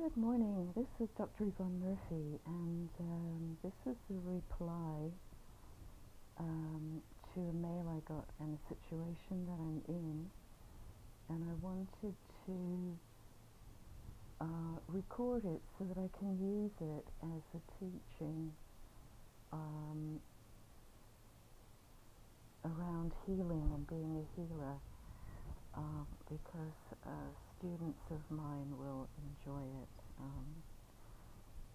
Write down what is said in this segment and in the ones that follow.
Good morning. This is Dr. Yvonne Murphy, and um, this is a reply um, to a mail I got and a situation that I'm in, and I wanted to uh, record it so that I can use it as a teaching um, around healing and being a healer, uh, because uh, students of mine will enjoy it. Um,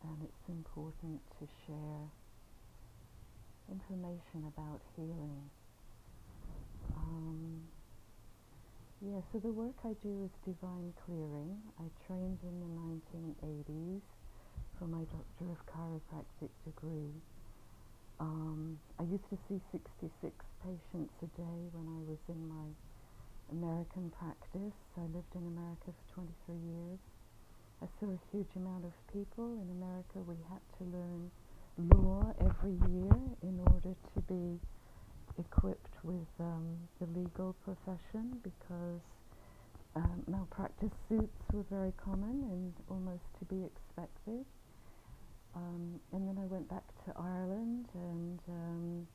and it's important to share information about healing. Um, yeah, so the work I do is divine clearing. I trained in the 1980s for my Doctor of Chiropractic degree. Um, I used to see 66 patients a day when I was in my American practice. I lived in America for 23 years. I saw a huge amount of people. In America, we had to learn law every year in order to be equipped with um, the legal profession because um, malpractice suits were very common and almost to be expected. Um, and then I went back to Ireland and um,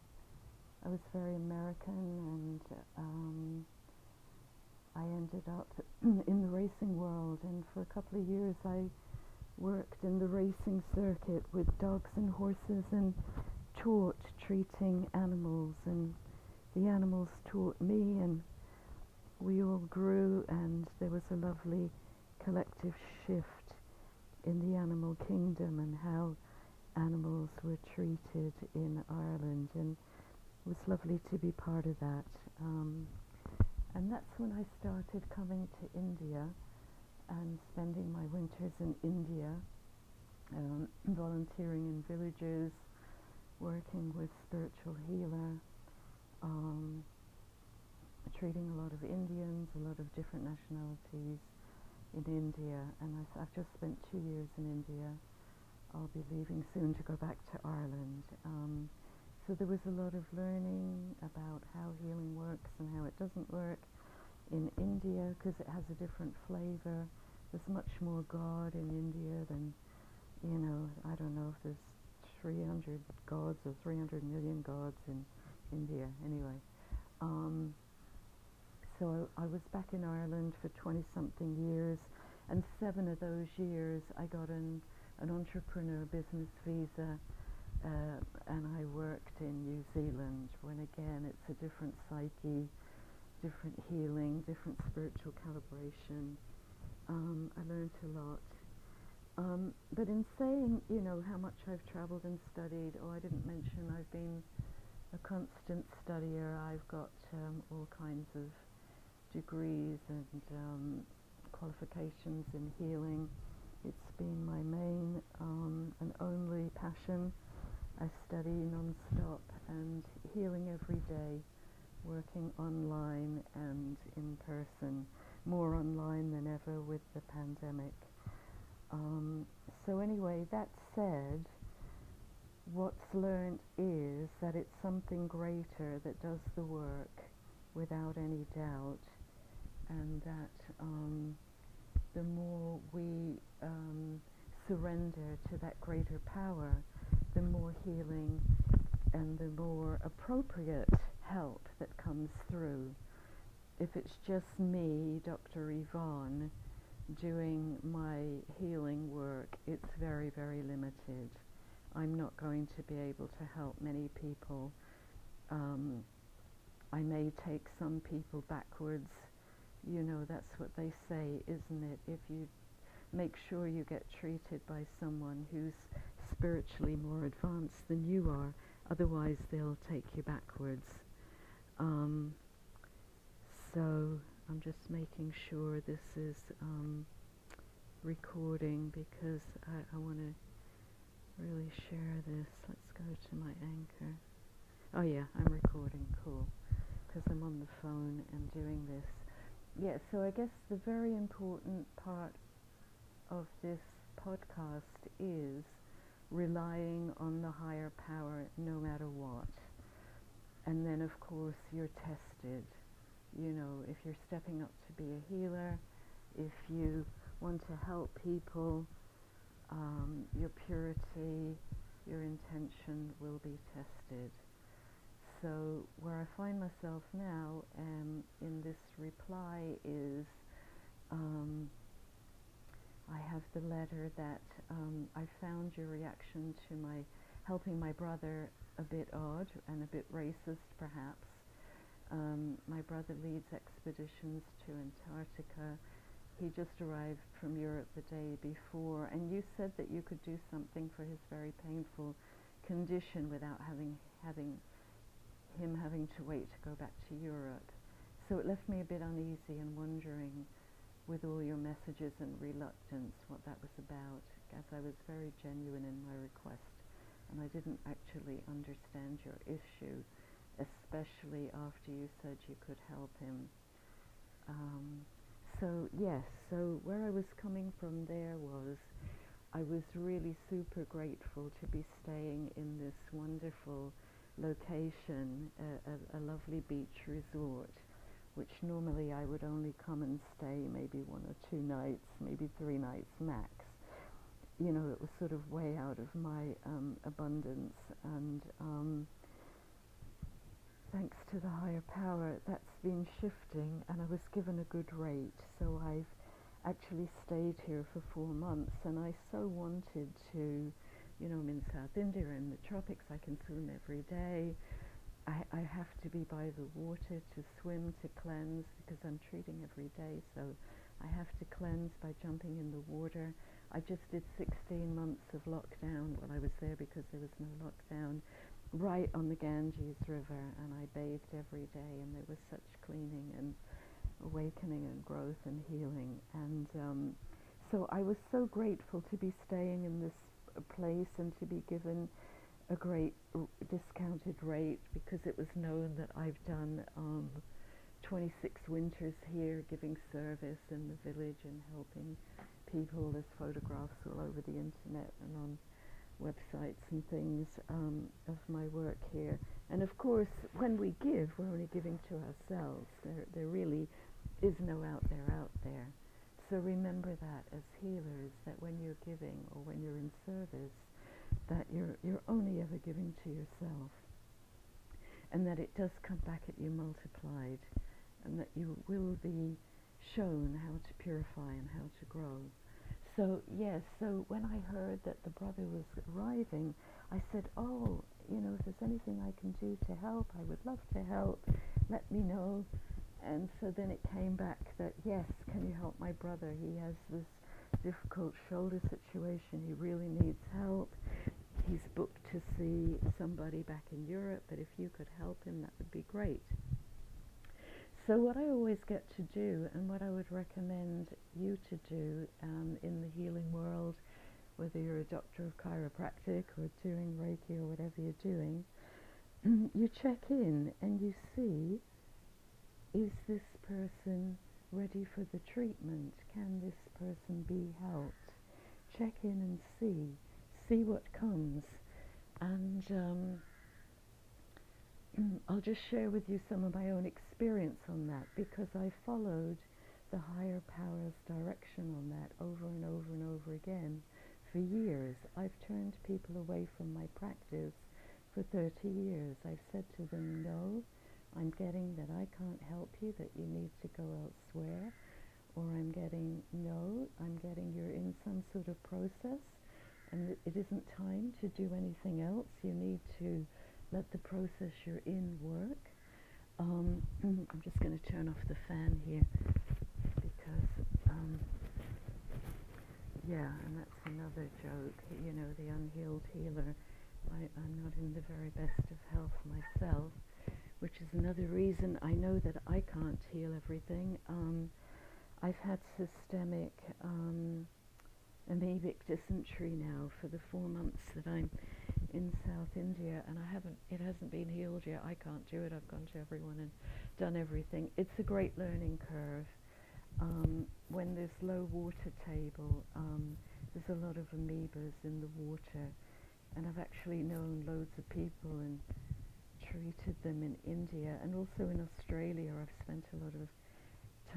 I was very American and um, I ended up in the racing world, and for a couple of years I worked in the racing circuit with dogs and horses and taught treating animals, and the animals taught me, and we all grew, and there was a lovely collective shift in the animal kingdom and how animals were treated in Ireland, and it was lovely to be part of that. Um, and that's when I started coming to India and spending my winters in India, um, volunteering in villages, working with spiritual healer, um, treating a lot of Indians, a lot of different nationalities in India. And I, have just spent two years in India. I'll be leaving soon to go back to Ireland. Um, so there was a lot of learning about how healing works and how it doesn't work in India because it has a different flavor. There's much more God in India than, you know, I don't know if there's 300 gods or 300 million gods in India. Anyway, um, so I, I was back in Ireland for 20 something years, and seven of those years I got an, an entrepreneur business visa uh, and I worked in New Zealand when again it's a different psyche, different healing, different spiritual calibration. Um, I learned a lot. Um, but in saying, you know, how much I've traveled and studied, oh, I didn't mention I've been a constant studier. I've got um, all kinds of degrees and um, qualifications in healing. It's been my main um, and only passion. I study non-stop and healing every day, working online and in person, more online than ever with the pandemic. Um, so anyway, that said, what's learned is that it's something greater that does the work without any doubt, and that um, the more we um, surrender to that greater power, the more healing and the more appropriate help that comes through. If it's just me, Dr. Yvonne, doing my healing work, it's very, very limited. I'm not going to be able to help many people. Um, I may take some people backwards. You know, that's what they say, isn't it? If you make sure you get treated by someone who's spiritually more advanced than you are, otherwise they'll take you backwards. Um, so I'm just making sure this is um, recording because I, I want to really share this. Let's go to my anchor. Oh yeah, I'm recording, cool, because I'm on the phone and doing this. Yeah, so I guess the very important part of this podcast is relying on the higher power no matter what. And then, of course, you're tested. You know, if you're stepping up to be a healer, if you want to help people, um, your purity, your intention will be tested. So where I find myself now um, in this reply is um, I have the letter that um, I found your reaction to my helping my brother a bit odd and a bit racist perhaps. Um, my brother leads expeditions to Antarctica. He just arrived from Europe the day before, and you said that you could do something for his very painful condition without having having him having to wait to go back to Europe. So it left me a bit uneasy and wondering, with all your messages and reluctance, what that was about, as I was very genuine in my request, and I didn't actually understand your issue, especially after you said you could help him. Um, so yes, so where I was coming from there was I was really super grateful to be staying in this wonderful location, a, a, a lovely beach resort, which normally I would only come and stay maybe one or two nights, maybe three nights max. You know, it was sort of way out of my um, abundance, and um, thanks to the higher power, that's been shifting, and I was given a good rate, so I've actually stayed here for four months, and I so wanted to you know, I'm in South India in the tropics. I can swim every day. I, I have to be by the water to swim, to cleanse, because I'm treating every day. So I have to cleanse by jumping in the water. I just did 16 months of lockdown while I was there because there was no lockdown right on the Ganges River, and I bathed every day, and there was such cleaning and awakening and growth and healing. And um, so I was so grateful to be staying in this place and to be given a great discounted rate because it was known that I've done um, 26 winters here giving service in the village and helping people. There's photographs all over the internet and on websites and things um, of my work here. And of course, when we give, we're only giving to ourselves. There, there really is no out there out there. So remember that as healers, that when you're giving or when you're in service, that you're, you're only ever giving to yourself. And that it does come back at you multiplied. And that you will be shown how to purify and how to grow. So, yes, so when I heard that the brother was arriving, I said, oh, you know, if there's anything I can do to help, I would love to help. Let me know and so then it came back that yes, can you help my brother? He has this difficult shoulder situation. He really needs help. He's booked to see somebody back in Europe, but if you could help him, that would be great. So, what I always get to do, and what I would recommend you to do um, in the healing world, whether you're a doctor of chiropractic or doing Reiki or whatever you're doing, you check in and you see is this person ready for the treatment? Can this person be helped? Check in and see. See what comes. And um, Mm, I'll just share with you some of my own experience on that because I followed the higher power's direction on that over and over and over again for years. I've turned people away from my practice for 30 years. I've said to them, no, I'm getting that I can't help you, that you need to go elsewhere, or I'm getting no, I'm getting you're in some sort of process and it isn't time to do anything else. You need to let the process you're in work. Um, I'm just going to turn off the fan here because, um, yeah, and that's another joke. You know, the unhealed healer. I, I'm not in the very best of health myself which is another reason I know that I can't heal everything. Um, I've had systemic um, amoebic dysentery now for the four months that I'm in South India, and I haven't. It hasn't been healed yet. I can't do it. I've gone to everyone and done everything. It's a great learning curve. Um, when there's low water table, um, there's a lot of amoebas in the water, and I've actually known loads of people and treated them in India and also in Australia. I've spent a lot of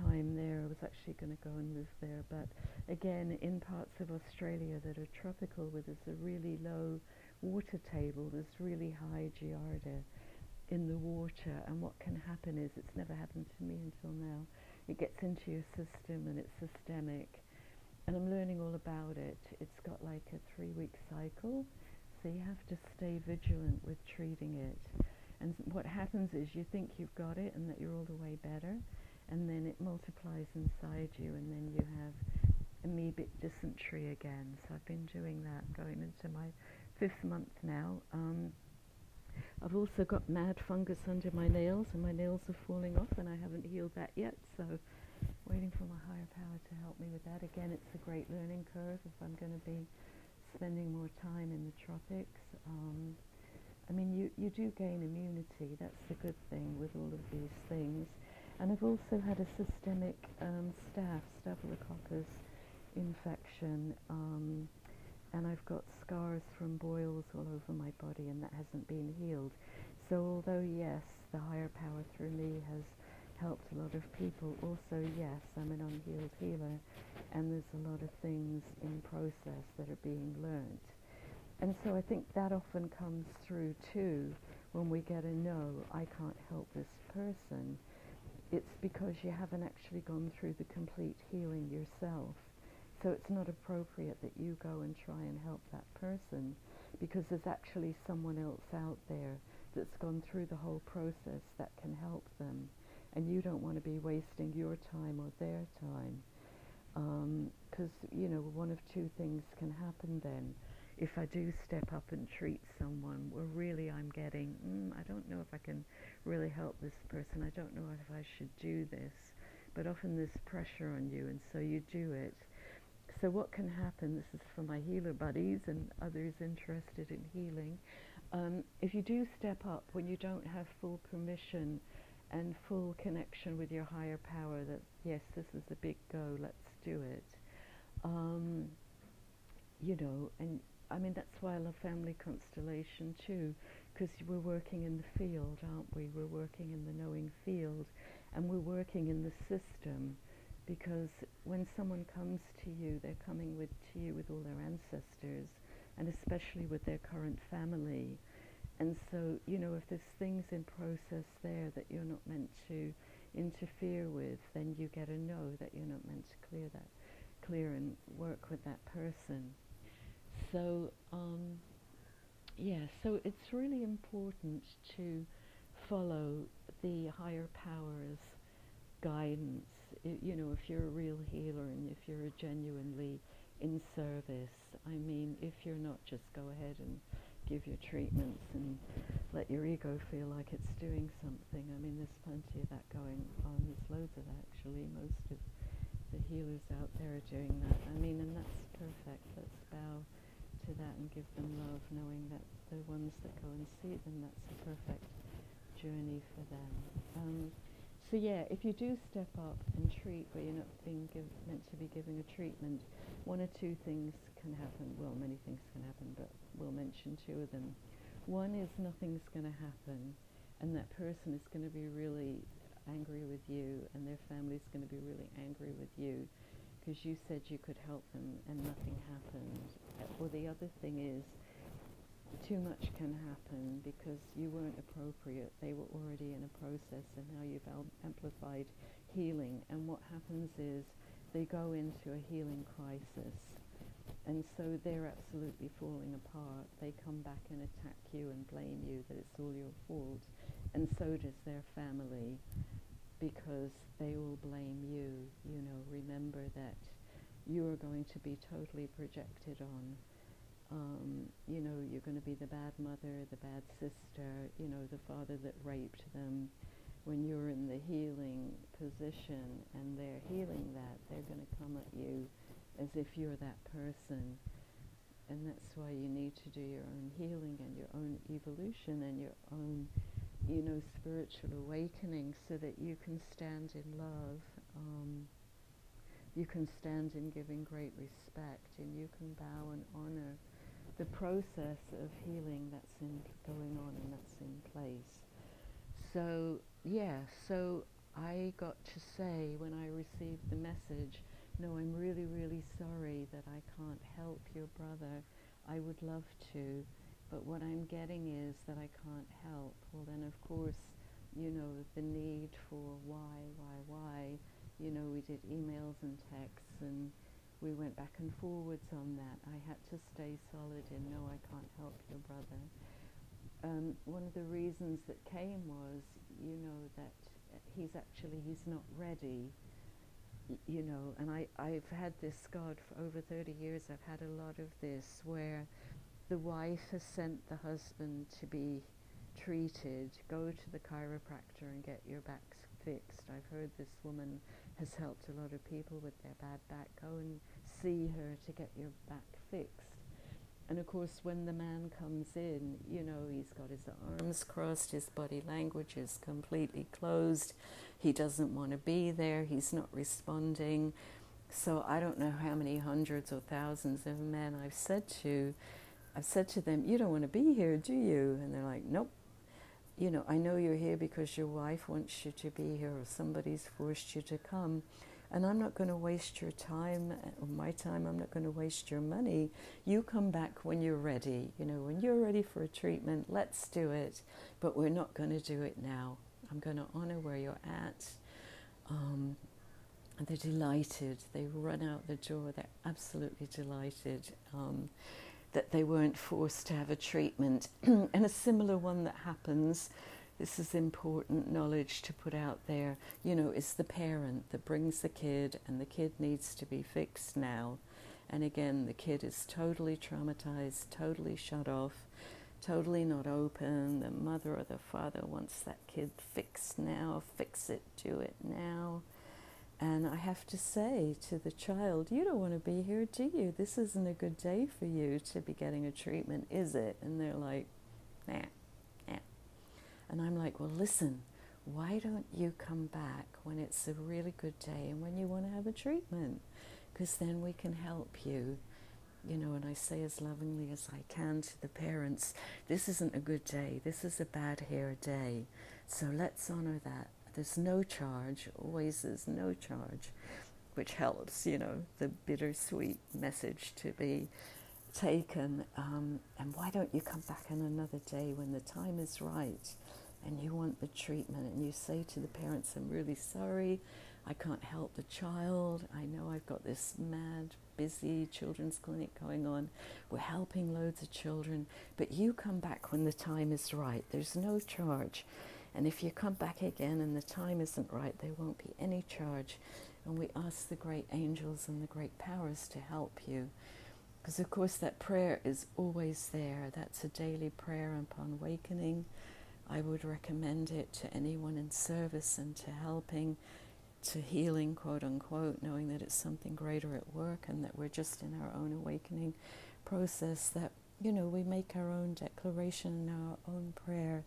time there. I was actually going to go and live there, but again, in parts of Australia that are tropical, where there's a really low water table, there's really high giardia in the water, and what can happen is it's never happened to me until now. It gets into your system and it's systemic, and I'm learning all about it. It's got like a three-week cycle, so you have to stay vigilant with treating it. And what happens is you think you've got it and that you're all the way better, and then it multiplies inside you, and then you have amoebic dysentery again. So I've been doing that, going into my fifth month now. Um, I've also got mad fungus under my nails, and my nails are falling off, and I haven't healed that yet. So waiting for my higher power to help me with that. Again, it's a great learning curve if I'm going to be spending more time in the tropics. Um, I mean, you, you do gain immunity. That's the good thing with all of these things. And I've also had a systemic um, staph, staphylococcus infection, um, and I've got scars from boils all over my body, and that hasn't been healed. So, although yes, the higher power through me has helped a lot of people, also yes, I'm an unhealed healer, and there's a lot of things in process that are being learnt. And so I think that often comes through too when we get a no, I can't help this person. It's because you haven't actually gone through the complete healing yourself. So it's not appropriate that you go and try and help that person because there's actually someone else out there that's gone through the whole process that can help them. And you don't want to be wasting your time or their time. Because, um, you know, one of two things can happen then if I do step up and treat someone well, really I'm getting, mm, I don't know if I can really help this person, I don't know if I should do this, but often there's pressure on you and so you do it. So what can happen, this is for my healer buddies and others interested in healing, um, if you do step up when you don't have full permission and full connection with your higher power that yes, this is a big go, let's do it. Um, you know, and I mean, that's why I love family constellation too, because we're working in the field, aren't we? We're working in the knowing field, and we're working in the system, because when someone comes to you, they're coming with to you with all their ancestors, and especially with their current family. And so, you know, if there's things in process there that you're not meant to interfere with, then you get a no that you're not meant to clear that, clear and work with that person. So, um, yeah, so it's really important to follow the higher powers guidance. You know, if you're a real healer and if you're genuinely in service, I mean, if you're not, just go ahead and give your treatments and let your ego feel like it's doing something. I mean, there's plenty of that going on. There's loads of that, actually. Most of the healers out there are doing that. I mean, and that's perfect. Let's bow to that and give them love, knowing that the ones that go and see them, that's a perfect journey for them. Um, so yeah, if you do step up and treat where you're not being meant to be giving a treatment, one or two things can happen. Well, many things can happen, but we'll mention two of them. One is nothing's going to happen, and that person is going to be really angry with you, and their family is going to be really angry with you because you said you could help them and nothing happened. Uh, or the other thing is, too much can happen because you weren't appropriate. They were already in a process and now you've amplified healing. And what happens is they go into a healing crisis. And so they're absolutely falling apart. They come back and attack you and blame you that it's all your fault. And so does their family because they will blame you. You know, remember that you are going to be totally projected on. Um, you know, you're going to be the bad mother, the bad sister, you know, the father that raped them. When you're in the healing position and they're healing that, they're going to come at you as if you're that person. And that's why you need to do your own healing and your own evolution and your own you know, spiritual awakening so that you can stand in love, um, you can stand in giving great respect, and you can bow and honor the process of healing that's in going on and that's in place. So, yeah, so I got to say when I received the message, no, I'm really, really sorry that I can't help your brother. I would love to, but what I'm getting is that I can't help. Well, then, of course, you know, the need for why, why, why. You know, we did emails and texts and we went back and forwards on that. I had to stay solid in, no, I can't help your brother. Um, one of the reasons that came was, you know, that he's actually, he's not ready, you know, and I, I've had this, scarred for over 30 years, I've had a lot of this where the wife has sent the husband to be treated, go to the chiropractor and get your back fixed. I've heard this woman has helped a lot of people with their bad back. Go and see her to get your back fixed. And of course, when the man comes in, you know, he's got his arms crossed, his body language is completely closed. He doesn't want to be there, he's not responding. So I don't know how many hundreds or thousands of men I've said to, I've said to them, You don't want to be here, do you? And they're like, Nope. You know, I know you're here because your wife wants you to be here or somebody's forced you to come. And I'm not going to waste your time or my time. I'm not going to waste your money. You come back when you're ready. You know, when you're ready for a treatment, let's do it. But we're not going to do it now. I'm going to honor where you're at. Um, and they're delighted. They run out the door. They're absolutely delighted um, that they weren't forced to have a treatment. and a similar one that happens this is important knowledge to put out there. You know, is the parent that brings the kid, and the kid needs to be fixed now. And again, the kid is totally traumatized, totally shut off, totally not open. The mother or the father wants that kid fixed now, fix it, do it now. And I have to say to the child, You don't want to be here, do you? This isn't a good day for you to be getting a treatment, is it? And they're like, Nah. nah. And I'm like, well, listen, why don't you come back when it's a really good day and when you want to have a treatment? Because then we can help you. You know, and I say as lovingly as I can to the parents, this isn't a good day, this is a bad hair day. So let's honor that. There's no charge, always there's no charge, which helps, you know, the bittersweet message to be taken. Um, and why don't you come back on another day when the time is right? and you want the treatment and you say to the parents, I'm really sorry, I can't help the child. I know I've got this mad, busy children's clinic going on. We're helping loads of children, but you come back when the time is right. There's no charge. And if you come back again and the time isn't right, there won't be any charge. And we ask the great angels and the great powers to help you. Because, of course, that prayer is always there. That's a daily prayer upon awakening. I would recommend it to anyone in service and to helping, to healing, quote unquote, knowing that it's something greater at work and that we're just in our own awakening process, that, you know, we make our own declaration and our own prayer.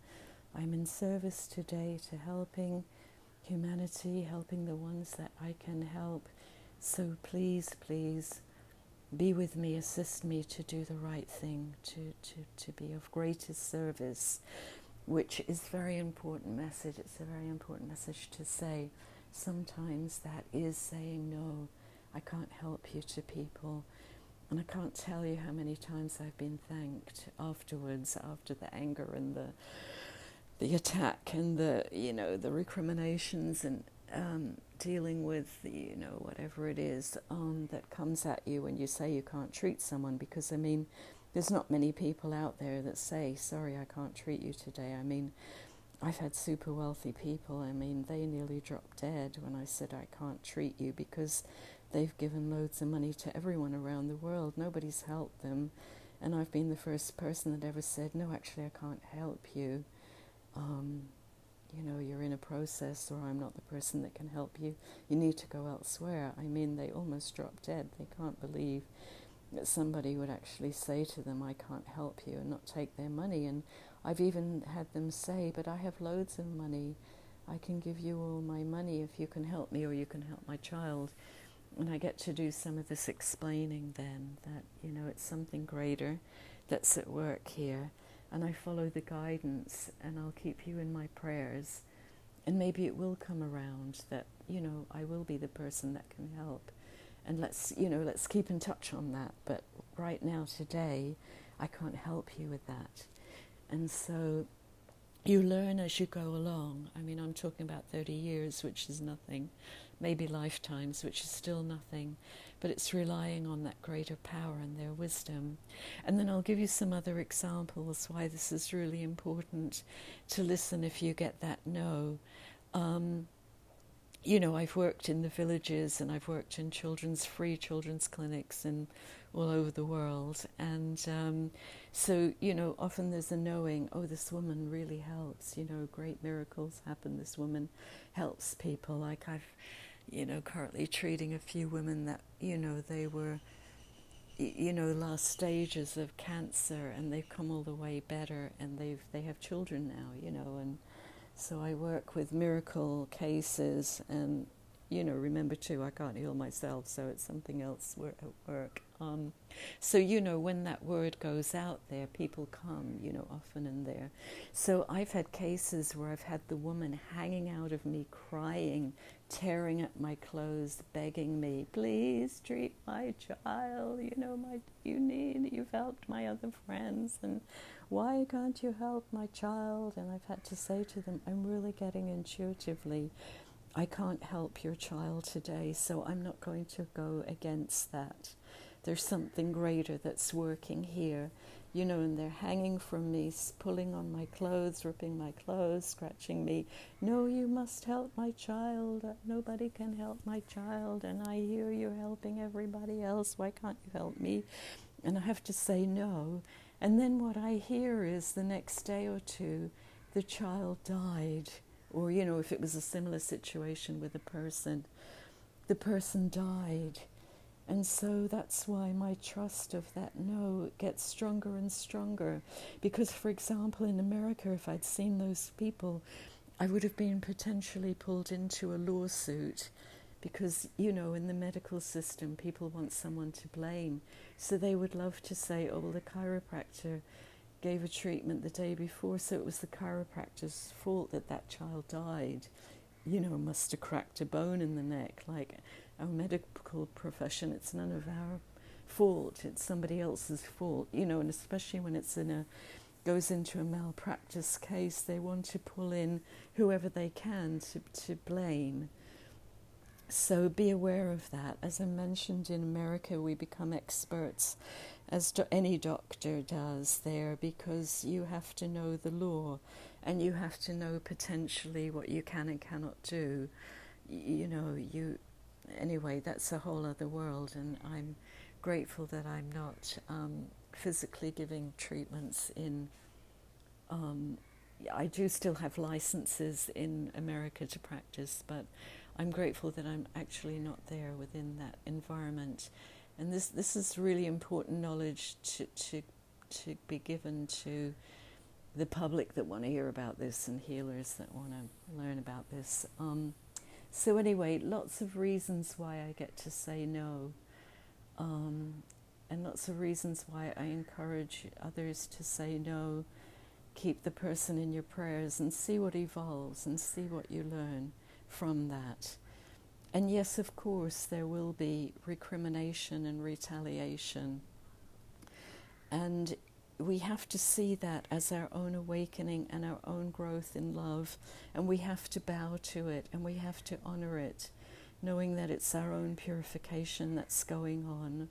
I'm in service today to helping humanity, helping the ones that I can help. So please, please be with me, assist me to do the right thing, to, to, to be of greatest service which is a very important message. It's a very important message to say. Sometimes that is saying no, I can't help you to people. And I can't tell you how many times I've been thanked afterwards, after the anger and the the attack and the you know the recriminations and um, dealing with the, you know whatever it is um, that comes at you when you say you can't treat someone. Because I mean, there's not many people out there that say, sorry, I can't treat you today. I mean, I've had super wealthy people, I mean, they nearly dropped dead when I said I can't treat you because they've given loads of money to everyone around the world. Nobody's helped them. And I've been the first person that ever said, no, actually, I can't help you. Um, you know, you're in a process, or I'm not the person that can help you. You need to go elsewhere. I mean, they almost drop dead. They can't believe that somebody would actually say to them, I can't help you, and not take their money. And I've even had them say, But I have loads of money. I can give you all my money if you can help me or you can help my child. And I get to do some of this explaining then that, you know, it's something greater that's at work here. And I follow the guidance and I'll keep you in my prayers. and maybe it will come around that, you know, I will be the person that can help. And let's, you know, let's keep in touch on that. But right now, today, I can't help you with that. And so you learn as you go along. I mean, I'm talking about 30 years, which is nothing, maybe lifetimes, which is still nothing, but it's relying on that greater power and their wisdom. And then I'll give you some other examples why this is really important to listen if you get that no. Um, you know, I've worked in the villages and I've worked in children's free children's clinics and all over the world. And um, so, you know, often there's a knowing, oh, this woman really helps. You know, great miracles happen. This woman helps people. Like I've, you know, currently treating a few women that, you know, they were, you know, last stages of cancer and they've come all the way better and they've they have children now, you know, and so I work with miracle cases and you know, remember too, I can't heal myself, so it's something else we're at work. Um, so, you know, when that word goes out there, people come, you know, often in there. So, I've had cases where I've had the woman hanging out of me, crying, tearing at my clothes, begging me, please treat my child, you know, my, you need, you've helped my other friends, and why can't you help my child? And I've had to say to them, I'm really getting intuitively I can't help your child today, so I'm not going to go against that. There's something greater that's working here, you know, and they're hanging from me, pulling on my clothes, ripping my clothes, scratching me. No, you must help my child. Uh, nobody can help my child, and I hear you're helping everybody else. Why can't you help me? And I have to say no. And then what I hear is the next day or two, the child died or, you know, if it was a similar situation with a person, the person died. And so that's why my trust of that no gets stronger and stronger. Because, for example, in America, if I'd seen those people, I would have been potentially pulled into a lawsuit because, you know, in the medical system, people want someone to blame. So they would love to say, oh, well, the chiropractor gave a treatment the day before, so it was the chiropractor's fault that that child died. You know, must have cracked a bone in the neck. Like our medical profession, it's none of our fault, it's somebody else's fault, you know, and especially when it's in a goes into a malpractice case, they want to pull in whoever they can to, to blame. So be aware of that. As I mentioned in America, we become experts as do- any doctor does there because you have to know the law and you have to know potentially what you can and cannot do. You know, you anyway, that's a whole other world, and I'm grateful that I'm not um, physically giving treatments in. Um, I do still have licenses in America to practice, but I'm grateful that I'm actually not there within that environment and this this is really important knowledge to to to be given to the public that want to hear about this and healers that want to learn about this. Um, so anyway, lots of reasons why I get to say no, um, and lots of reasons why I encourage others to say no. Keep the person in your prayers and see what evolves and see what you learn from that. And yes, of course, there will be recrimination and retaliation. And we have to see that as our own awakening and our own growth in love. And we have to bow to it and we have to honor it, knowing that it's our own purification that's going on.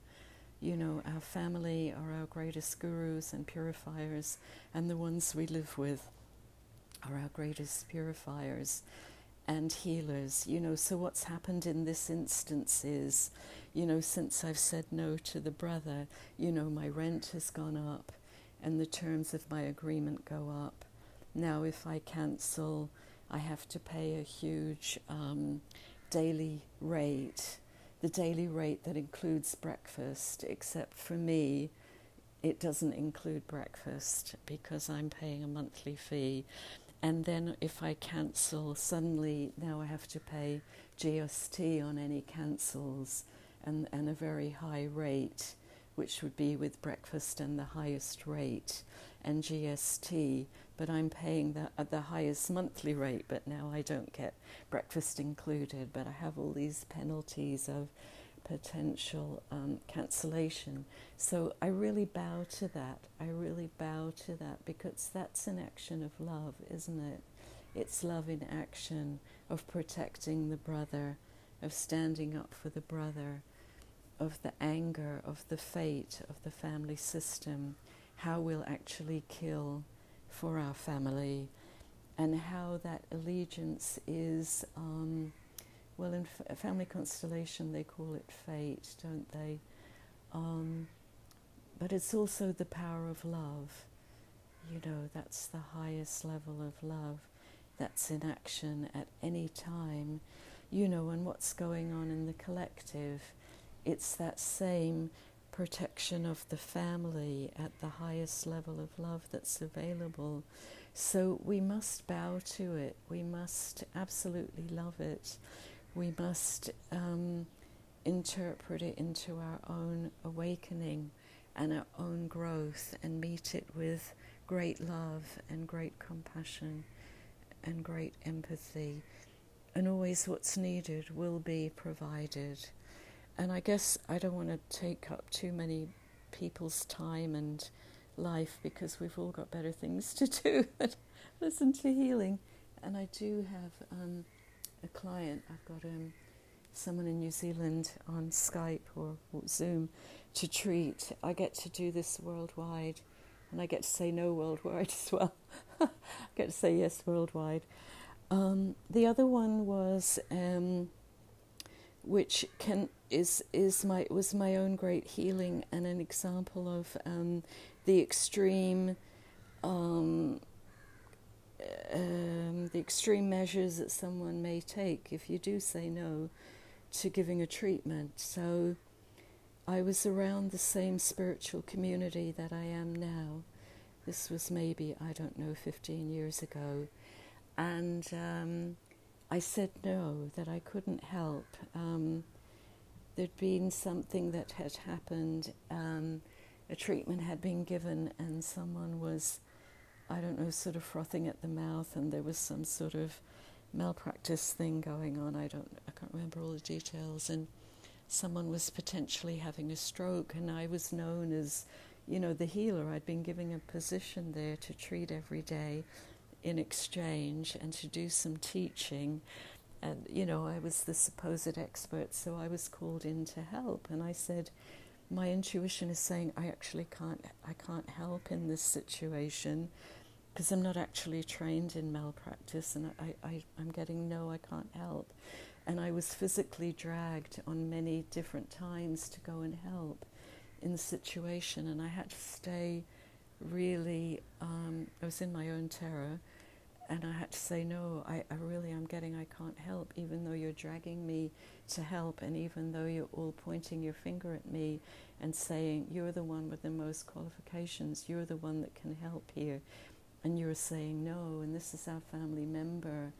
You know, our family are our greatest gurus and purifiers, and the ones we live with are our greatest purifiers and healers. You know, so what's happened in this instance is, you know, since I've said no to the brother, you know, my rent has gone up and the terms of my agreement go up. Now, if I cancel, I have to pay a huge um, daily rate, the daily rate that includes breakfast, except for me, it doesn't include breakfast because I'm paying a monthly fee. And then if I cancel, suddenly now I have to pay GST on any cancels and, and a very high rate which would be with breakfast and the highest rate and GST, but I'm paying the, uh, the highest monthly rate, but now I don't get breakfast included, but I have all these penalties of potential um, cancellation. So I really bow to that. I really bow to that because that's an action of love, isn't it? It's love in action of protecting the brother, of standing up for the brother, of the anger, of the fate of the family system, how we'll actually kill for our family, and how that allegiance is, um, well, in family constellation they call it fate, don't they? Um, but it's also the power of love. You know, that's the highest level of love that's in action at any time. You know, and what's going on in the collective it's that same protection of the family at the highest level of love that's available. So we must bow to it. We must absolutely love it. We must um, interpret it into our own awakening and our own growth and meet it with great love and great compassion and great empathy. And always what's needed will be provided. And I guess I don't want to take up too many people's time and life because we've all got better things to do than listen to healing. And I do have um, a client, I've got um, someone in New Zealand on Skype or, Zoom to treat. I get to do this worldwide and I get to say no worldwide as well. I get to say yes worldwide. Um, the other one was um, which can is is my was my own great healing and an example of um, the extreme um, um, the extreme measures that someone may take if you do say no to giving a treatment. So I was around the same spiritual community that I am now. This was maybe I don't know 15 years ago, and um, I said no, that I couldn't help. Um, there'd been something that had happened, um, a treatment had been given, and someone was, I don't know, sort of frothing at the mouth, and there was some sort of malpractice thing going on. I don't, I can't remember all the details, and someone was potentially having a stroke, and I was known as, you know, the healer. I'd been given a position there to treat every day in exchange and to do some teaching. And, you know, I was the supposed expert, so I was called in to help. And I said, my intuition is saying I actually can't, I can't help in this situation because I'm not actually trained in malpractice and I, I, I'm getting no, I can't help. And I was physically dragged on many different times to go and help in the situation, and I had to stay really, um, I was in my own terror and I had to say, no, I, I really am getting, I can't help, even though you're dragging me to help, and even though you're all pointing your finger at me and saying, you're the one with the most qualifications, you're the one that can help here, and you're saying no, and this is our family member.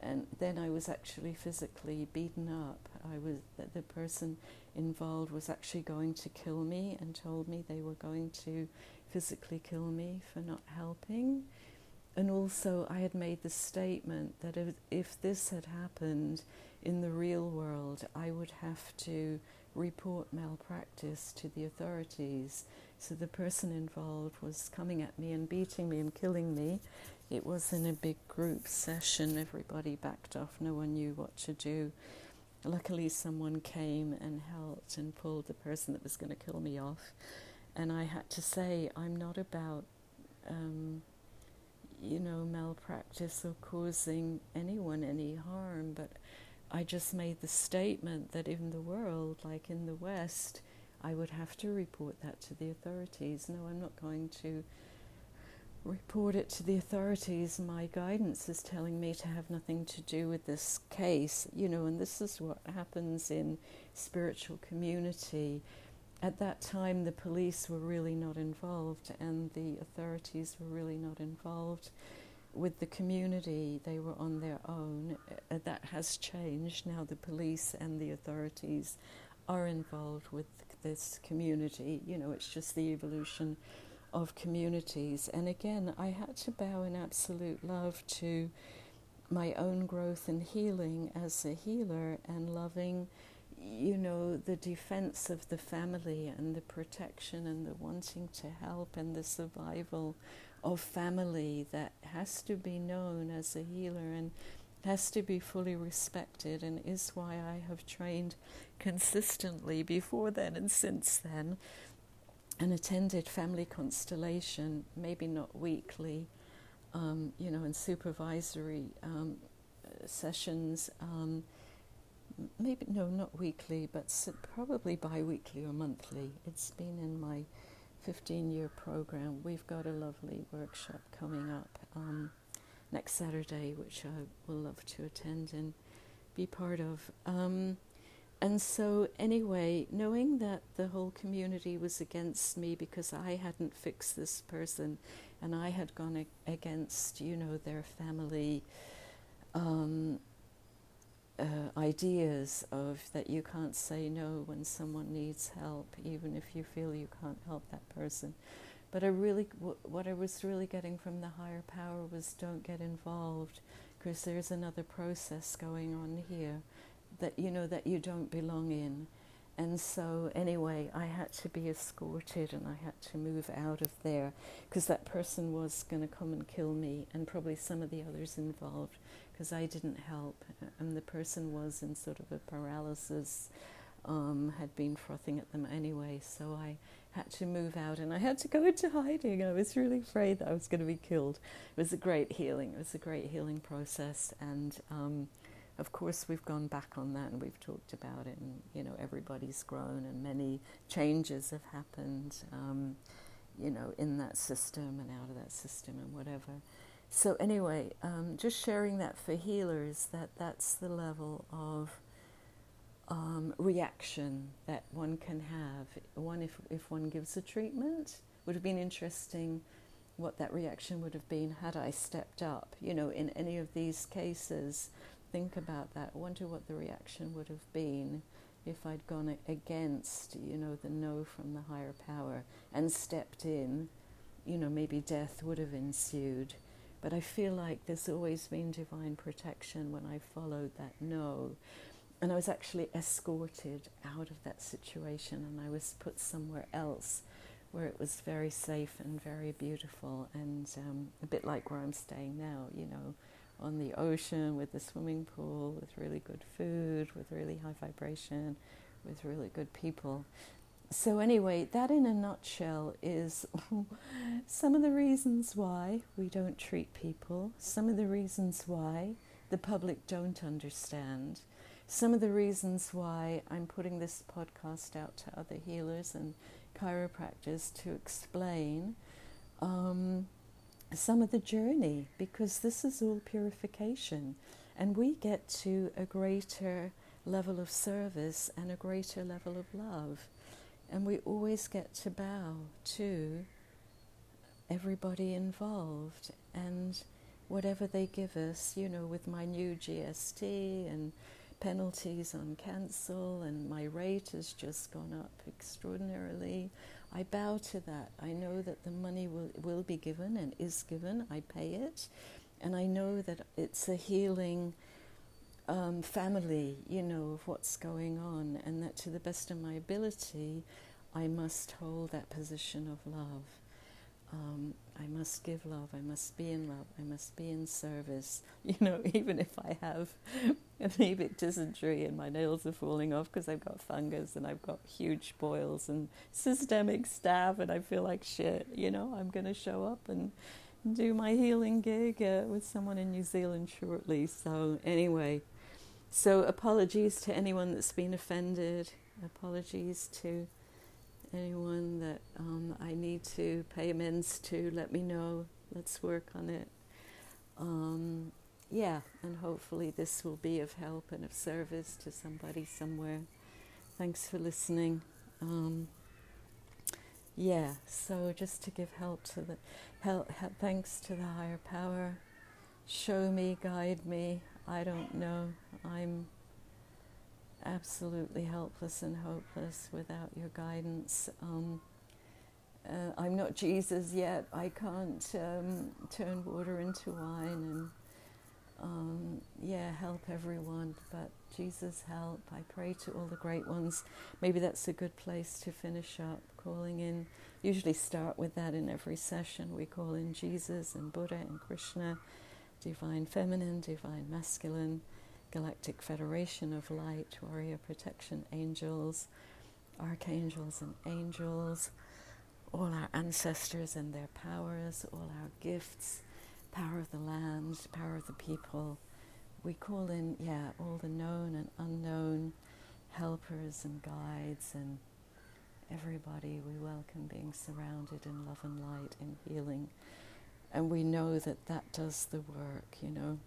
And then I was actually physically beaten up. I was the person involved was actually going to kill me and told me they were going to physically kill me for not helping. And also, I had made the statement that if, if this had happened in the real world, I would have to report malpractice to the authorities. So the person involved was coming at me and beating me and killing me. It was in a big group session, everybody backed off, no one knew what to do. Luckily, someone came and helped and pulled the person that was going to kill me off. And I had to say, I'm not about. Um, you know, malpractice or causing anyone any harm, but I just made the statement that in the world, like in the West, I would have to report that to the authorities. No, I'm not going to report it to the authorities. My guidance is telling me to have nothing to do with this case, you know, and this is what happens in spiritual community at that time, the police were really not involved, and the authorities were really not involved with the community. They were on their own. Uh, that has changed now. The police and the authorities are involved with this community. You know, it's just the evolution of communities. And again, I had to bow in absolute love to my own growth and healing as a healer and loving, you know, the defense of the family and the protection and the wanting to help and the survival of family that has to be known as a healer and has to be fully respected and is why I have trained consistently before then and since then and attended family constellation, maybe not weekly, um, you know, and supervisory um, sessions. Um, maybe no, not weekly, but probably bi-weekly or monthly. It's been in my 15-year program. We've got a lovely workshop coming up um, next Saturday, which I will love to attend and be part of. Um, and so, anyway, knowing that the whole community was against me because I hadn't fixed this person and I had gone against, you know, their family um, uh, ideas of that you can't say no when someone needs help, even if you feel you can't help that person. But I really, what I was really getting from the higher power was don't get involved because there's another process going on here that you know that you don't belong in. And so, anyway, I had to be escorted and I had to move out of there because that person was going to come and kill me and probably some of the others involved because I didn't help. And the person was in sort of a paralysis, um, had been frothing at them anyway. So I had to move out and I had to go into hiding. I was really afraid that I was going to be killed. It was a great healing. It was a great healing process. And, um, of course, we've gone back on that and we've talked about it, and you know, everybody's grown and many changes have happened, um, you know, in that system and out of that system and whatever. So, anyway, um, just sharing that for healers that that's the level of um, reaction that one can have. One, if, if one gives a treatment, would have been interesting what that reaction would have been had I stepped up. You know, in any of these cases, think about that. I wonder what the reaction would have been if I'd gone against, you know, the no from the higher power and stepped in. You know, maybe death would have ensued. But I feel like there's always been divine protection when I followed that no. And I was actually escorted out of that situation and I was put somewhere else where it was very safe and very beautiful and um, a bit like where I'm staying now, you know, on the ocean with the swimming pool, with really good food, with really high vibration, with really good people. So, anyway, that in a nutshell is some of the reasons why we don't treat people, some of the reasons why the public don't understand, some of the reasons why I'm putting this podcast out to other healers and chiropractors to explain. Um, some of the journey because this is all purification and we get to a greater level of service and a greater level of love. And we always get to bow to everybody involved and whatever they give us, you know, with my new GST and penalties on cancel, and my rate has just gone up extraordinarily. I bow to that. I know that the money will, will be given and is given. I pay it. And I know that it's a healing um, family, you know, of what's going on, and that to the best of my ability, I must hold that position of love. Um, I must give love. I must be in love. I must be in service. You know, even if I have amoebic dysentery and my nails are falling off because I've got fungus and I've got huge boils and systemic staph and I feel like shit, you know, I'm going to show up and do my healing gig uh, with someone in New Zealand shortly. So, anyway, so apologies to anyone that's been offended. Apologies to anyone that um, I need to pay amends to. Let me know. Let's work on it. Um, yeah, and hopefully this will be of help and of service to somebody somewhere. Thanks for listening. Um, yeah, so just to give help to the help, help, thanks to the higher power. Show me, guide me. I don't know. I'm absolutely helpless and hopeless without your guidance. Um, uh, I'm not Jesus yet. I can't um, turn water into wine and um, yeah, help everyone. But Jesus, help. I pray to all the great ones. Maybe that's a good place to finish up, calling in. Usually start with that in every session. We call in Jesus and Buddha and Krishna, Divine Feminine, Divine Masculine, Galactic Federation of Light, Warrior Protection Angels, Archangels and Angels, all our ancestors and their powers, all our gifts, power of the land, power of the people we call in, yeah, all the known and unknown helpers and guides and everybody. We welcome being surrounded in love and light and healing. And we know that that does the work, you know,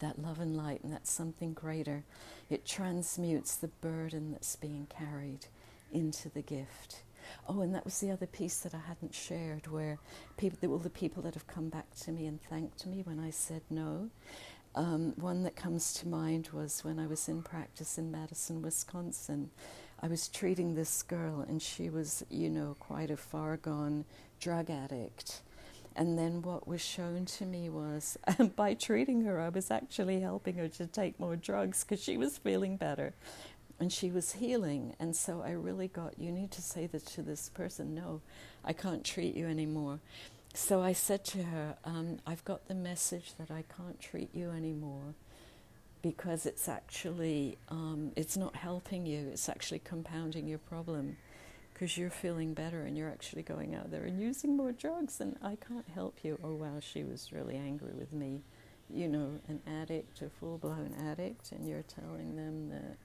that love and light, and that's something greater. It transmutes the burden that's being carried into the gift. Oh, and that was the other piece that I hadn't shared, where people, all the people that have come back to me and thanked me when I said no, um, one that comes to mind was when I was in practice in Madison, Wisconsin. I was treating this girl, and she was, you know, quite a far gone drug addict. And then what was shown to me was by treating her, I was actually helping her to take more drugs because she was feeling better and she was healing. And so I really got, you need to say this to this person no, I can't treat you anymore. So I said to her, um, I've got the message that I can't treat you anymore because it's actually, um, it's not helping you, it's actually compounding your problem because you're feeling better and you're actually going out there and using more drugs and I can't help you. Oh, wow, she was really angry with me. You know, an addict, a full blown addict, and you're telling them that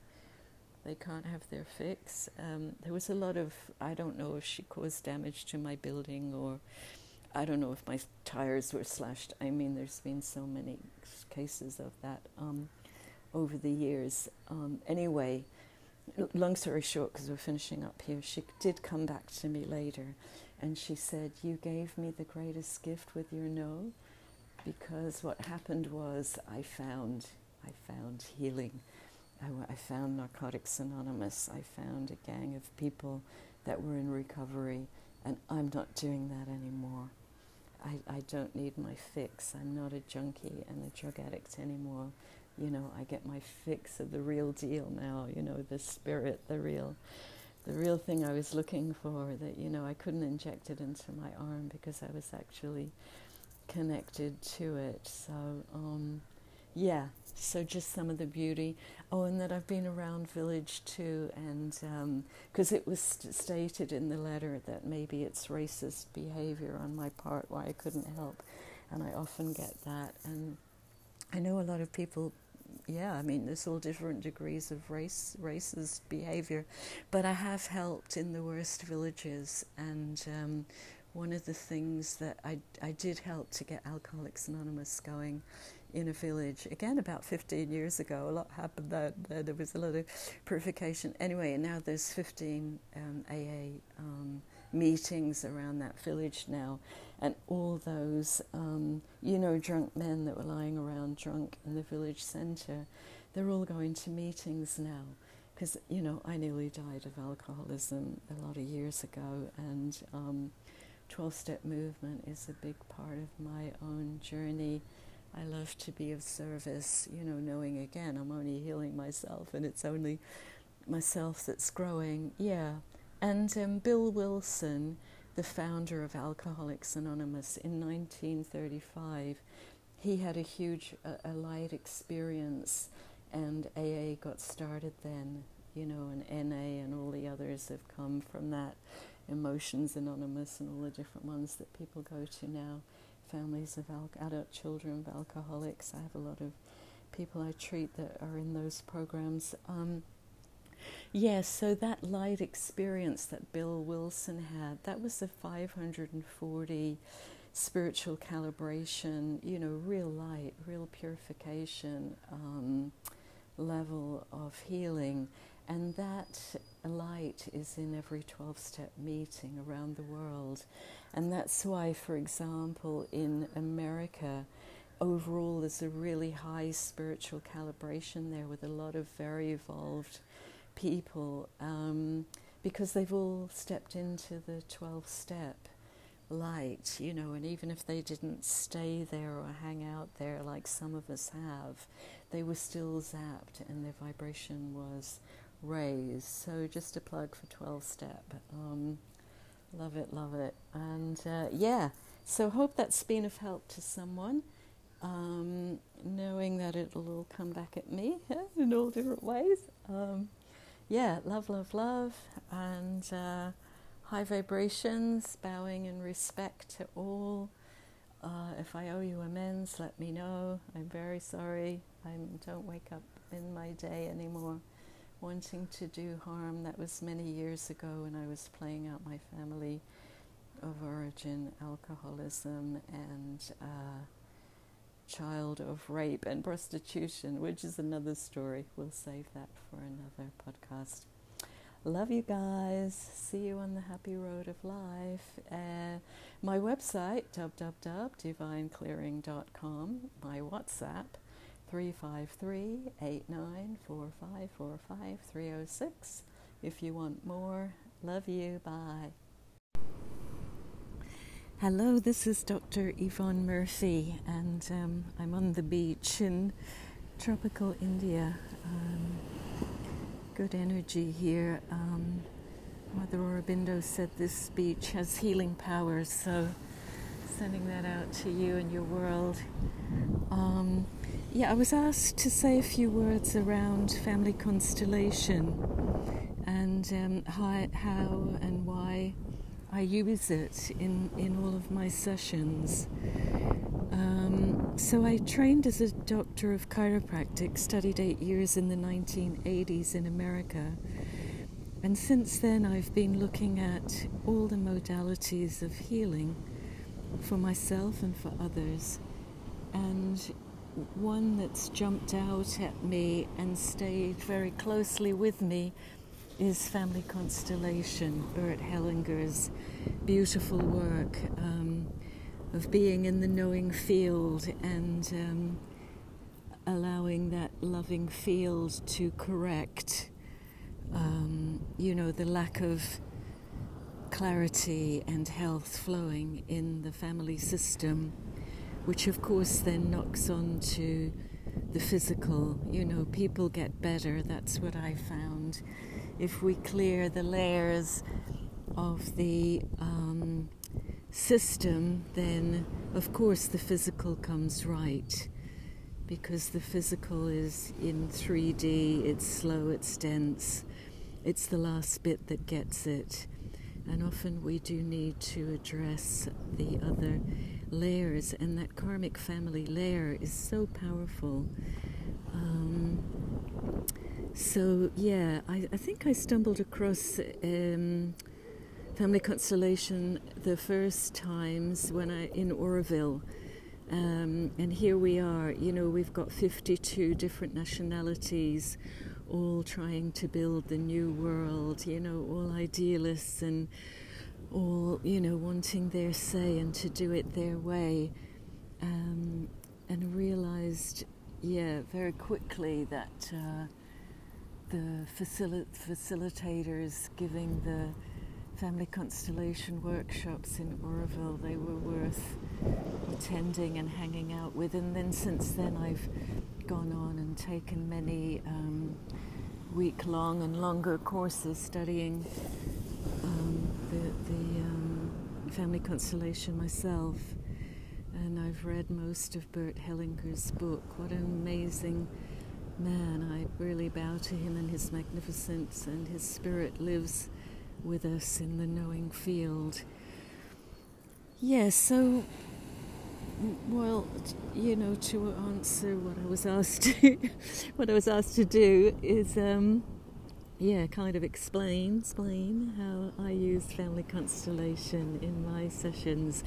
they can't have their fix. Um, there was a lot of, I don't know if she caused damage to my building or I don't know if my tires were slashed. I mean, there's been so many cases of that um, over the years. Um, anyway, long story short, because we're finishing up here, she did come back to me later and she said, You gave me the greatest gift with your no, because what happened was I found, I found healing. I, I found Narcotics Anonymous. I found a gang of people that were in recovery, and I'm not doing that anymore. I, I don't need my fix. I'm not a junkie and a drug addict anymore. You know, I get my fix of the real deal now, you know, the spirit, the real the real thing I was looking for that, you know, I couldn't inject it into my arm because I was actually connected to it. So, um, yeah, so just some of the beauty. Oh, and that I've been around village too, and because um, it was st- stated in the letter that maybe it's racist behavior on my part why I couldn't help, and I often get that. And I know a lot of people. Yeah, I mean, there's all different degrees of race, racist behavior, but I have helped in the worst villages, and um, one of the things that I, I did help to get Alcoholics Anonymous going in a village again about 15 years ago. A lot happened there. There was a lot of purification. Anyway, now there's 15 um, AA um, meetings around that village now, and all those um, you know drunk men that were lying around drunk in the village centre, they're all going to meetings now. Because you know, I nearly died of alcoholism a lot of years ago, and 12-step um, movement is a big part of my own journey I love to be of service, you know, knowing again I'm only healing myself and it's only myself that's growing. Yeah. And um, Bill Wilson, the founder of Alcoholics Anonymous in 1935, he had a huge a light experience and AA got started then, you know, and NA and all the others have come from that. Emotions Anonymous and all the different ones that people go to now families of al- adult children of alcoholics. I have a lot of people I treat that are in those programs. Um, yes, so that light experience that Bill Wilson had, that was the 540 spiritual calibration, you know, real light, real purification um, level of healing. And that light is in every 12 step meeting around the world. And that's why, for example, in America, overall, there's a really high spiritual calibration there with a lot of very evolved people um, because they've all stepped into the 12 step light, you know, and even if they didn't stay there or hang out there like some of us have, they were still zapped and their vibration was raised. So just a plug for 12 step. Um, love it, love it. And uh, yeah, so hope that's been of help to someone. Um, knowing that it'll all come back at me in all different ways. Um, yeah, love, love, love. And uh, high vibrations, bowing in respect to all. Uh, if I owe you amends, let me know. I'm very sorry. I don't wake up in my day anymore wanting to do harm. That was many years ago when I was playing out my family of origin, alcoholism, and uh, child of rape and prostitution, which is another story. We'll save that for another podcast. Love you guys. See you on the happy road of life. Uh, my website, www.divineclearing.com. My WhatsApp, 353 894545 306. If you want more, love you. Bye. Hello, this is Dr. Yvonne Murphy, and um, I'm on the beach in tropical India. Um, good energy here. Um, Mother Aurobindo said this beach has healing powers, so sending that out to you and your world. Um, yeah, I was asked to say a few words around family constellation and um, how, how and why I use it in, in all of my sessions. Um, so I trained as a doctor of chiropractic, studied eight years in the 1980s in America. And since then, I've been looking at all the modalities of healing for myself and for others. And one that's jumped out at me and stayed very closely with me is Family Constellation, Bert Hellinger's beautiful work. Um, of being in the knowing field and um, allowing that loving field to correct, um, you know, the lack of clarity and health flowing in the family system, which of course then knocks on to the physical. You know, people get better, that's what I found. If we clear the layers of the um, system, then of course the physical comes right because the physical is in 3D, it's slow, it's dense, it's the last bit that gets it. And often we do need to address the other layers, and that karmic family layer is so powerful. Um, so, yeah, I, I, think I stumbled across. Um, family constellation the first times when I in Auroville. Um, and here we are, you know, we've got 52 different nationalities all trying to build the new world, you know, all idealists and all, you know, wanting their say and to do it their way. Um, and realized, yeah, very quickly that uh, the facil- facilitators giving the family constellation workshops in Auroville. They were worth attending and hanging out with. And then since then, I've gone on and taken many um, week long and longer courses studying um, the, the um, family constellation myself. And I've read most of Bert Hellinger's book. What an amazing man. I really bow to him and his magnificence, and his spirit lives with us in the knowing field. Yes, so, well, you know, to answer what I was asked to, what I was asked to do is, um, yeah, kind of explain, explain how I use family constellation in my sessions.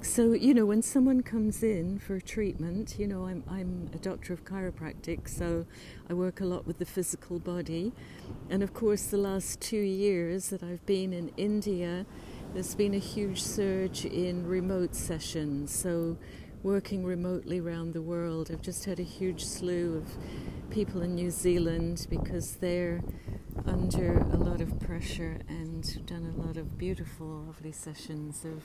So, you know, when someone comes in for treatment, you know, I'm, I'm a doctor of chiropractic, so I work a lot with the physical body. And of course, the last two years that I've been in India, there's been a huge surge in remote sessions. So, working remotely around the world. I've just had a huge slew of people in New Zealand because they're under a lot of pressure and done a lot of beautiful, lovely sessions of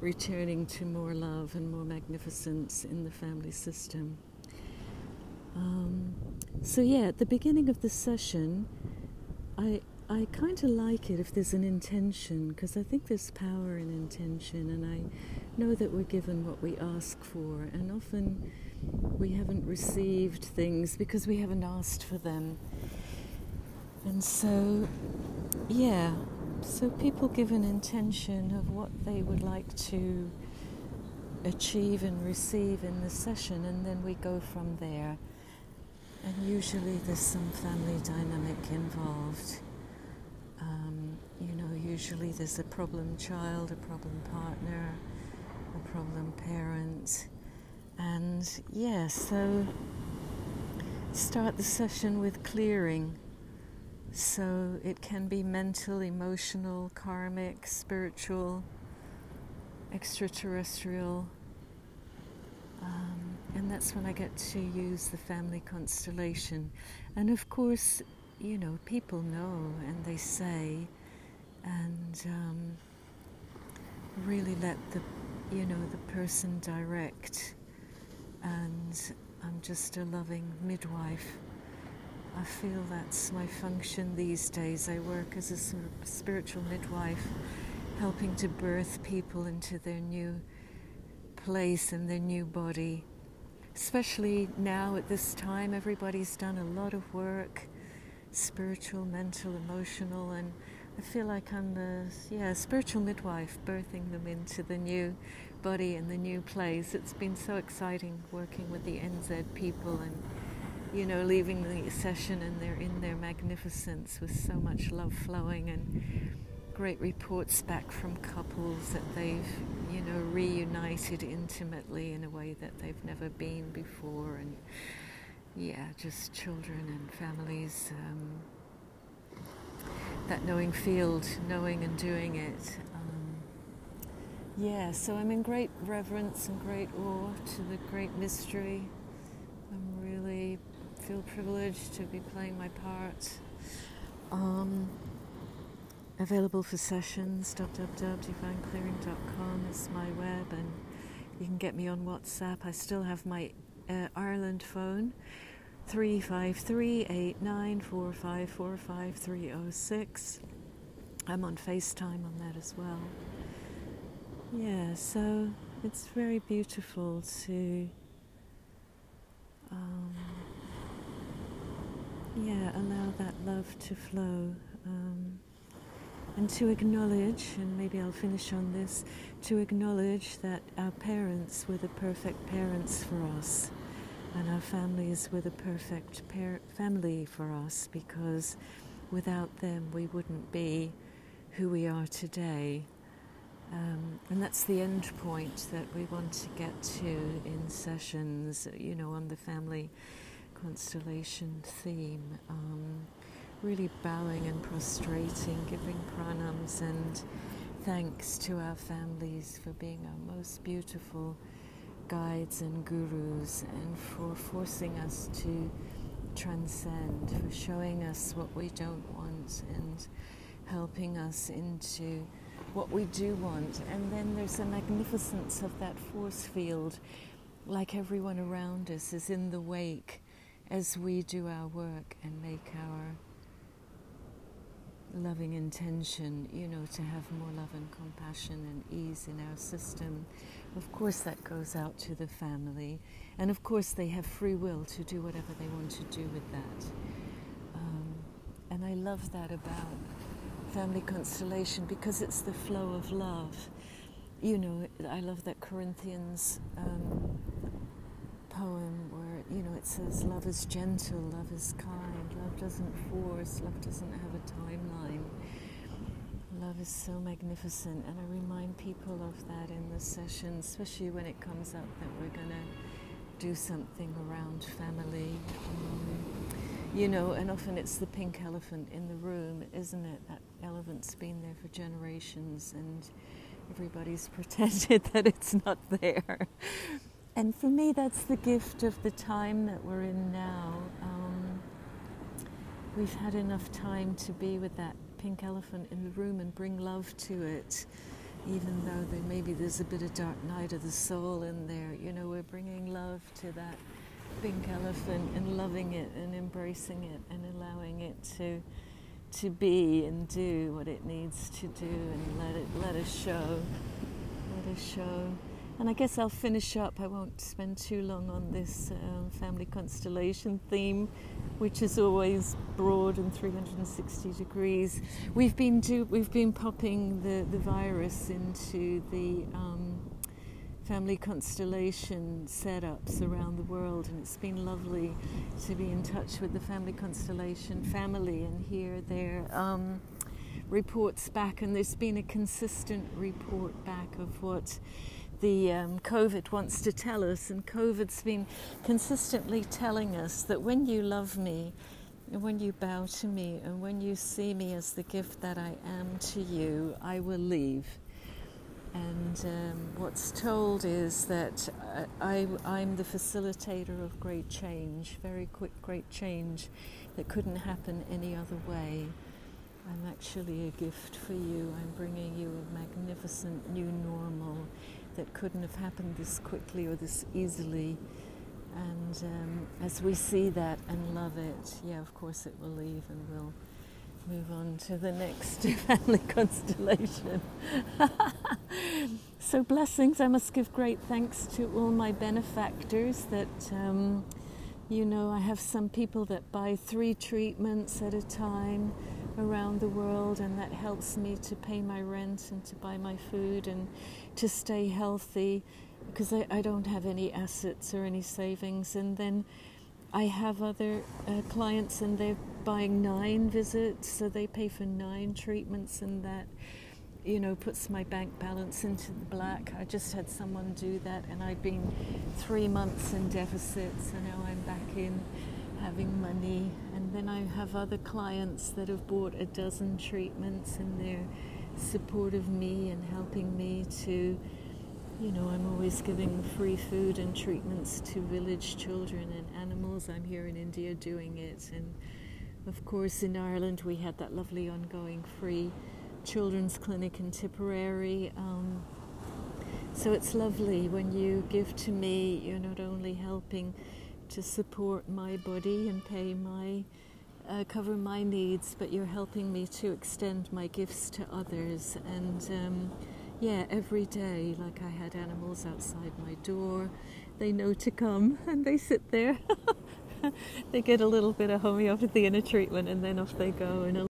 returning to more love and more magnificence in the family system. Um, so, yeah, at the beginning of the session, I, I kind of like it if there's an intention because I think there's power in intention, and I know that we're given what we ask for, and often we haven't received things because we haven't asked for them. And so, yeah, so people give an intention of what they would like to achieve and receive in the session, and then we go from there. And usually there's some family dynamic involved. Um, you know, usually there's a problem child, a problem partner, a problem parent. And yeah, so start the session with clearing. So it can be mental, emotional, karmic, spiritual, extraterrestrial. Um, and that's when I get to use the family constellation. And of course, you know, people know and they say, and um, really let the, you know, the person direct. And I'm just a loving midwife. I feel that's my function these days. I work as a spiritual midwife, helping to birth people into their new place and their new body especially now at this time, everybody's done a lot of work spiritual, mental, emotional, and I feel like I'm the yeah spiritual midwife, birthing them into the new body and the new place. It's been so exciting working with the NZ people and you know leaving the session and they're in their magnificence with so much love flowing and great reports back from couples that they've you know, reunited intimately in a way that they've never been before, and yeah, just children and families. Um, that knowing field, knowing and doing it. Um, yeah, so I'm in great reverence and great awe to the great mystery. Feel privileged to be playing my part. Um, available for sessions. www.divineclearing.com is my web, and you can get me on WhatsApp. I still have my uh, Ireland phone. 353 I'm on FaceTime on that as well. Yeah, so it's very beautiful to um, yeah, allow that love to flow. Um, and to acknowledge, and maybe I'll finish on this, to acknowledge that our parents were the perfect parents for us, and our families were the perfect par- family for us because without them we wouldn't be who we are today. Um, and that's the end point that we want to get to in sessions, you know, on the family constellation theme. Um, really bowing and prostrating, giving pranams and thanks to our families for being our most beautiful guides and gurus and for forcing us to transcend, for showing us what we don't want and helping us into what we do want. And then there's a magnificence of that force field, like everyone around us is in the wake as we do our work and make our loving intention, you know, to have more love and compassion and ease in our system. Of course, that goes out to the family, and of course, they have free will to do whatever they want to do with that. Um, and I love that about family constellation because it's the flow of love. You know, I love that Corinthians um, poem where, you know, it says, Love is gentle, love is kind, love doesn't force, love doesn't have a timeline. Love is so magnificent, and I remind people of that in the session, especially when it comes up that we're going to do something around family. Um, you know, and often it's the pink elephant in the room, isn't it? That elephant's been there for generations, and everybody's pretended that it's not there. And for me, that's the gift of the time that we're in now. Um, we've had enough time to be with that pink elephant in the room and bring love to it, even though there, maybe there's a bit of dark night of the soul in there. You know, we're bringing love to that pink elephant and loving it and embracing it and allowing it to to be and do what it needs to do and let it let us show let us show and I guess I'll finish up. I won't spend too long on this um, family constellation theme, which is always broad and 360 degrees. We've been do, we've been popping the, the virus into the um, family constellation setups around the world, and it's been lovely to be in touch with the family constellation family and hear their um, reports back. And there's been a consistent report back of what the um, COVID wants to tell us, and COVID's been consistently telling us that when you love me, and when you bow to me, and when you see me as the gift that I am to you, I will leave. And um, what's told is that I, I'm the facilitator of great change, very quick, great change that couldn't happen any other way. I'm actually a gift for you. I'm bringing you a magnificent new normal that couldn't have happened this quickly or this easily. And um, as we see that and love it, yeah, of course it will leave and we'll move on to the next family constellation. so, blessings. I must give great thanks to all my benefactors that. Um, you know, I have some people that buy three treatments at a time around the world, and that helps me to pay my rent and to buy my food and to stay healthy because I, I don't have any assets or any savings. And then I have other uh, clients, and they're buying nine visits, so they pay for nine treatments, and that you know, puts my bank balance into the black. I just had someone do that, and I'd been three months in deficit, so now I'm back in having money. And then I have other clients that have bought a dozen treatments, and they're supportive me and helping me to, you know, I'm always giving free food and treatments to village children and animals. I'm here in India doing it, and of course, in Ireland, we had that lovely ongoing free children's clinic in Tipperary. Um, so it's lovely when you give to me, you're not only helping to support my body and pay my uh, cover my needs, but you're helping me to extend my gifts to others. And um, yeah, every day, like I had animals outside my door, they know to come and they sit there. they get a little bit of homeopathy and a treatment, and then off they go. And